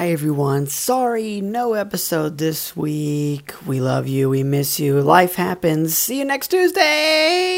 Hi, everyone. Sorry, no episode this week. We love you. We miss you. Life happens. See you next Tuesday.